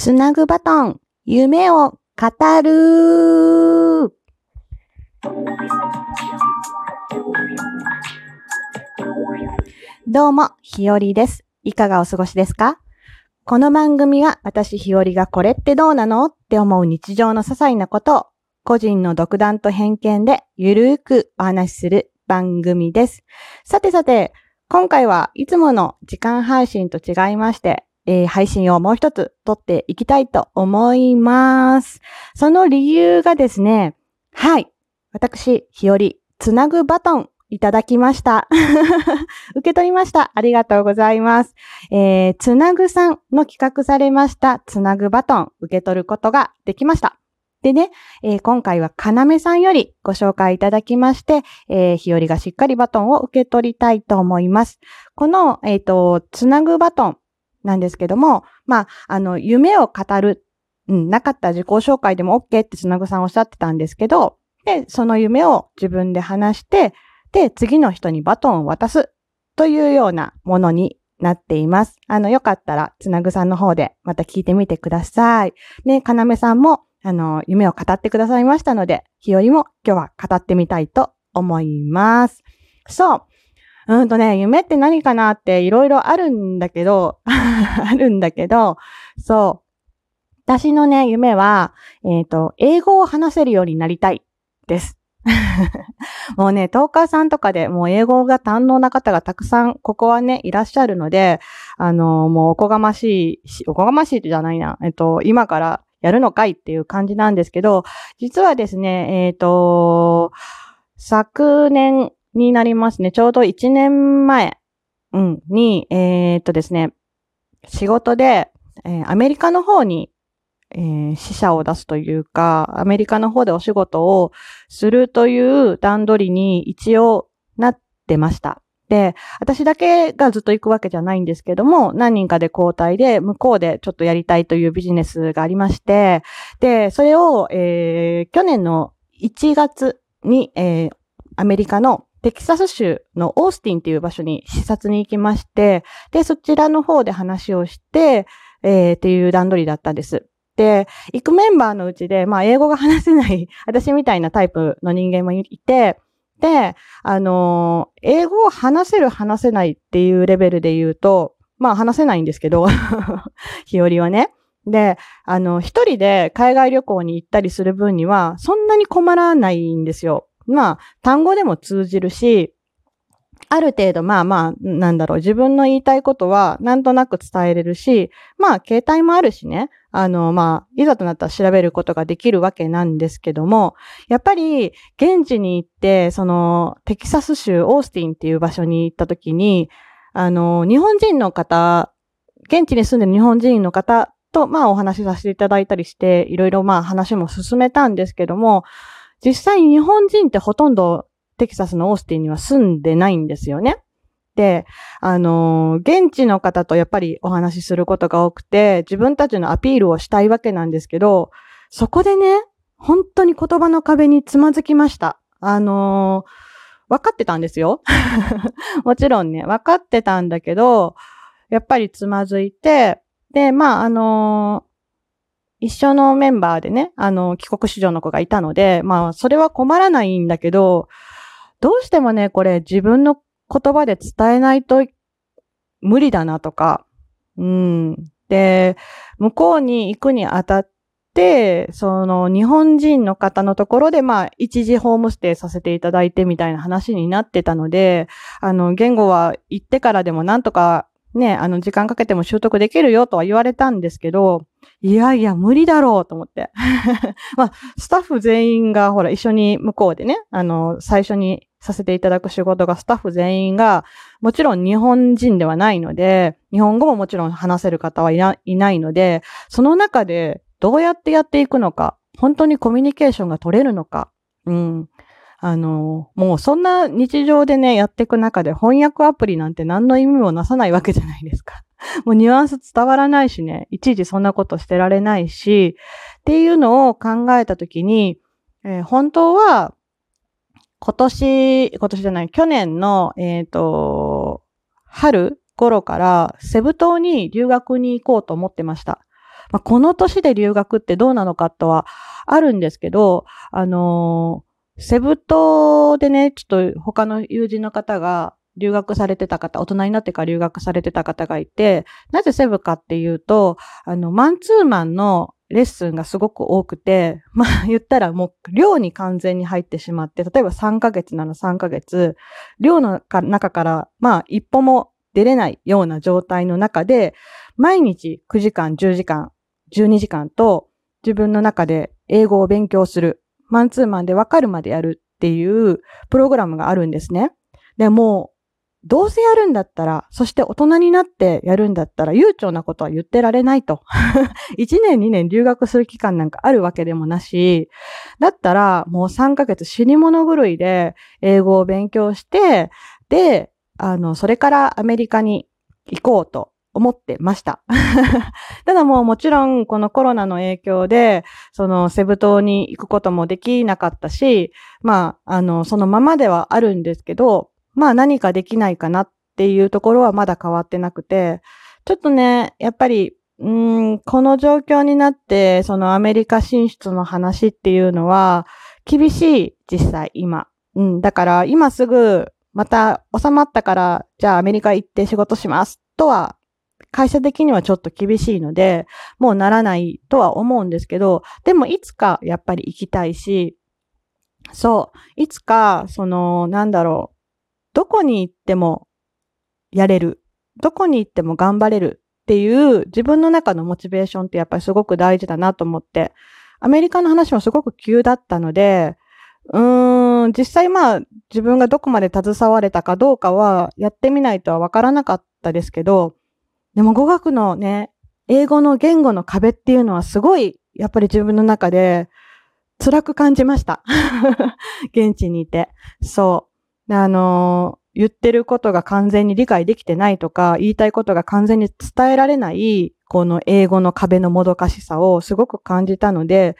つなぐバトン、夢を語るどうも、ひよりです。いかがお過ごしですか？この番組は私ひよりがこれってどうなのって思う日常の些細なことを個人の独断と偏見でゆるーくお話しする番組です。さてさて、今回はいつもの時間配信と違いまして、えー配信をもう一つ撮っていきたいと思います。その理由がですね、はい。私、ひより、つなぐバトンいただきました。受け取りました。ありがとうございます。えー、つなぐさんの企画されました、つなぐバトン、受け取ることができました。でね、えー今回はかなめさんよりご紹介いただきまして、えー日和がしっかりバトンを受け取りたいと思います。この、えっ、と、つなぐバトンなんですけども、まあ、あの、夢を語る、うん、なかった自己紹介でも OK ってつなぐさんおっしゃってたんですけど、で、その夢を自分で話して、で、次の人にバトンを渡すというようなものになっています。あの、よかったら、つなぐさんの方でまた聞いてみてください。ね、かなめさんも、あの、夢を語ってくださいましたので、日和も今日は語ってみたいと思います。そう。うんとね、夢って何かなっていろいろあるんだけど、あるんだけど、そう。私のね、夢は、えっ、と、英語を話せるようになりたいです。もうね、トーカーさんとかでもう英語が堪能な方がたくさんここはね、いらっしゃるので、あの、もうおこがましいし、おこがましいじゃないな。えっと、今からやるのかいっていう感じなんですけど、実はですね、えっ、と、昨年になりますね。ちょうど1年前、うん、に、えっ、とですね、仕事で、えーアメリカの方に、えー死者を出すというか、アメリカの方でお仕事をするという段取りに一応なってました。で、私だけがずっと行くわけじゃないんですけども、何人かで交代で向こうでちょっとやりたいというビジネスがありまして、で、それを、えー去年の1月に、えーアメリカのテキサス州のオースティンっていう場所に視察に行きまして、で、そちらの方で話をして、えーっていう段取りだったんです。で、行くメンバーのうちで、まあ、英語が話せない、私みたいなタイプの人間もいて、で、あのー英語を話せる話せないっていうレベルで言うと、まあ話せないんですけど、日和はね。で、あの、一人で海外旅行に行ったりする分には、そんなに困らないんですよ。まあ、単語でも通じるし、ある程度、まあまあ、なんだろう、自分の言いたいことは、なんとなく伝えれるし、まあ、携帯もあるしね、あの、まあ、いざとなったら調べることができるわけなんですけども、やっぱり、現地に行って、その、テキサス州オースティンっていう場所に行った時に、あの、日本人の方、現地に住んでる日本人の方と、まあ、お話しさせていただいたりして、いろいろまあ、話も進めたんですけども、実際日本人ってほとんどテキサスのオースティンには住んでないんですよね。で、あのー現地の方とやっぱりお話しすることが多くて、自分たちのアピールをしたいわけなんですけど、そこでね、本当に言葉の壁につまずきました。あのー分かってたんですよ。もちろんね、分かってたんだけど、やっぱりつまずいて、で、まあ、あのー一緒のメンバーでね、あの、帰国子女の子がいたので、まあ、それは困らないんだけど、どうしてもね、これ自分の言葉で伝えないと無理だなとか、うん。で、向こうに行くにあたって、その日本人の方のところで、まあ、一時ホームステイさせていただいてみたいな話になってたので、あの、言語は行ってからでもなんとかね、あの、時間かけても習得できるよとは言われたんですけど、いやいや、無理だろうと思って。まあ、スタッフ全員が、ほら、一緒に向こうでね、あの、最初にさせていただく仕事がスタッフ全員が、もちろん日本人ではないので、日本語ももちろん話せる方はいないないので、その中でどうやってやっていくのか、本当にコミュニケーションが取れるのか、うん。あの、もうそんな日常でね、やっていく中で翻訳アプリなんて何の意味もなさないわけじゃないですか。もうニュアンス伝わらないしね、いちいちそんなことしてられないし、っていうのを考えたときに、えー本当は、今年、今年じゃない、去年の、えっ、と、春頃からセブ島に留学に行こうと思ってました。まあ、この年で留学ってどうなのかとはあるんですけど、あのー、セブ島でね、ちょっと他の友人の方が留学されてた方、大人になってから留学されてた方がいて、なぜセブかっていうと、あの、マンツーマンのレッスンがすごく多くて、まあ言ったらもう寮に完全に入ってしまって、例えば3ヶ月なら3ヶ月、寮の中からまあ一歩も出れないような状態の中で、毎日9時間、10時間、12時間と自分の中で英語を勉強する。マンツーマンでわかるまでやるっていうプログラムがあるんですね。でも、どうせやるんだったら、そして大人になってやるんだったら、悠長なことは言ってられないと。1年2年留学する期間なんかあるわけでもなし、だったらもう3ヶ月死に物狂いで英語を勉強して、で、あの、それからアメリカに行こうと思ってました。ただもうもちろんこのコロナの影響で、そのセブ島に行くこともできなかったし、まあ、あの、そのままではあるんですけど、まあ何かできないかなっていうところはまだ変わってなくて、ちょっとね、やっぱり、うん、この状況になって、そのアメリカ進出の話っていうのは、厳しい、実際、今。うん、だから今すぐ、また収まったから、じゃあアメリカ行って仕事しますとは、会社的にはちょっと厳しいので、もうならないとは思うんですけど、でもいつかやっぱり行きたいし、そう、いつか、その、なんだろう、どこに行ってもやれる。どこに行っても頑張れるっていう自分の中のモチベーションってやっぱりすごく大事だなと思って、アメリカの話もすごく急だったので、うーん、実際まあ自分がどこまで携われたかどうかはやってみないとはわからなかったですけど、でも語学のね、英語の言語の壁っていうのはすごいやっぱり自分の中で辛く感じました。現地にいて。そう。あの、言ってることが完全に理解できてないとか、言いたいことが完全に伝えられない、この英語の壁のもどかしさをすごく感じたので、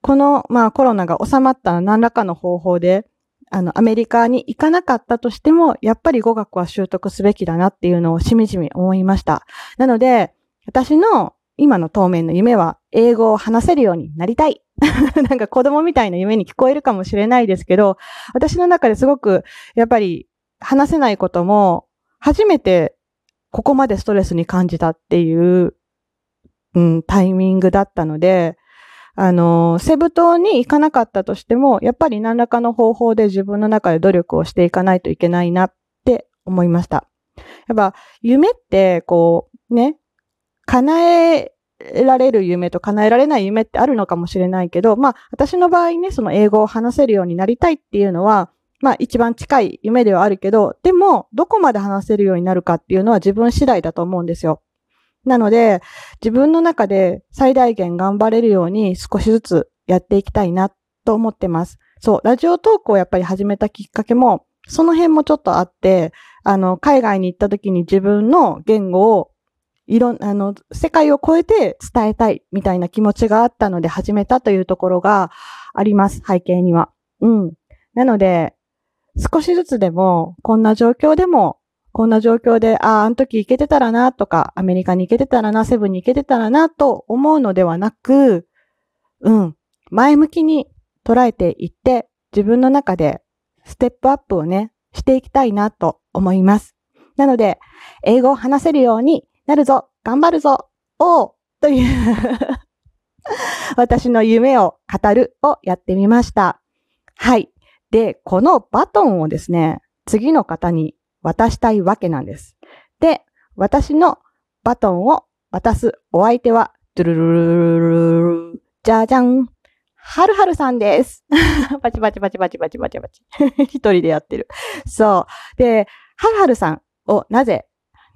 この、まあコロナが収まった何らかの方法で、あの、アメリカに行かなかったとしても、やっぱり語学は習得すべきだなっていうのをしみじみ思いました。なので、私の今の当面の夢は、英語を話せるようになりたい。なんか子供みたいな夢に聞こえるかもしれないですけど、私の中ですごく、やっぱり話せないことも、初めてここまでストレスに感じたっていう、うん、タイミングだったので、あの、セブ島に行かなかったとしても、やっぱり何らかの方法で自分の中で努力をしていかないといけないなって思いました。やっぱ、夢って、こう、ね、叶えられる夢と叶えられない夢ってあるのかもしれないけど、まあ私の場合ね、その英語を話せるようになりたいっていうのは、まあ一番近い夢ではあるけど、でもどこまで話せるようになるかっていうのは自分次第だと思うんですよ。なので、自分の中で最大限頑張れるように少しずつやっていきたいなと思ってます。そう、ラジオトークをやっぱり始めたきっかけも、その辺もちょっとあって、あの、海外に行った時に自分の言語をいろん、あの、世界を超えて伝えたいみたいな気持ちがあったので始めたというところがあります、背景には。うん。なので、少しずつでも、こんな状況でも、こんな状況で、ああ、あの時行けてたらなとか、アメリカに行けてたらな、セブンに行けてたらなと思うのではなく、うん、前向きに捉えていって、自分の中でステップアップをね、していきたいなと思います。なので、英語を話せるようになるぞ頑張るぞをという私の夢を語るをやってみました。はい。で、このバトンをですね、次の方に渡したいわけなんです。で、私のバトンを渡すお相手は、ドゥルルルルルじゃじゃん。はるはるさんです。パチパチパチパチパチパチパチ。一人でやってる。そう。で、はるはるさんをなぜ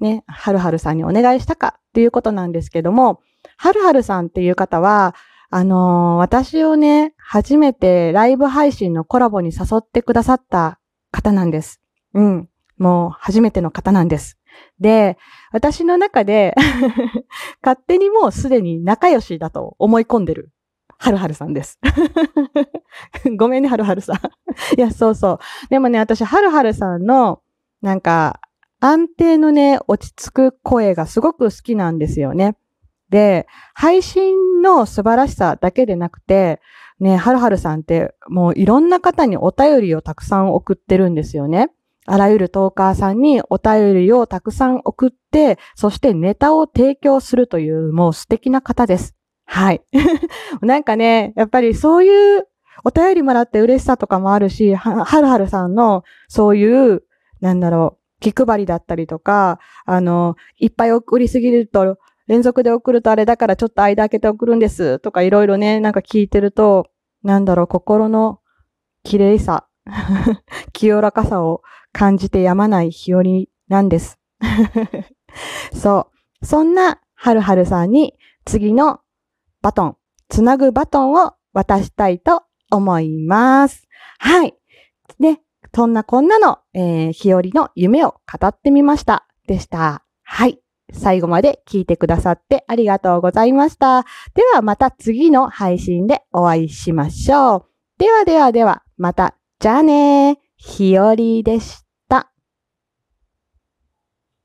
ね、はるはるさんにお願いしたかっていうことなんですけども、はるはるさんっていう方は、あのー、私をね、初めてライブ配信のコラボに誘ってくださった方なんです。うん。もう初めての方なんです。で、私の中で 勝手にもうすでに仲良しだと思い込んでる。はるはるさんです。ごめんね、はるはるさん。いや、そうそう。でもね、私、はるはるさんの、なんか、安定のね、落ち着く声がすごく好きなんですよね。で、配信の素晴らしさだけでなくて、ね、はるはるさんってもういろんな方にお便りをたくさん送ってるんですよね。あらゆるトーカーさんにお便りをたくさん送って、そしてネタを提供するというもう素敵な方です。はい。なんかね、やっぱりそういうお便りもらって嬉しさとかもあるし、は、るはるさんのそういう、なんだろう、気配りだったりとか、あの、いっぱい送りすぎると、連続で送るとあれだからちょっと間開けて送るんですとかいろいろね、なんか聞いてると、なんだろう、心の綺麗さ、清らかさを感じてやまない日和なんです。そう。そんなはるはるさんに次のバトン、つなぐバトンを渡したいと思います。はい。で、そんなこんなの、えー、日和の夢を語ってみました。でした。はい。最後まで聞いてくださってありがとうございました。ではまた次の配信でお会いしましょう。ではではでは、また、じゃあねー。日和でした。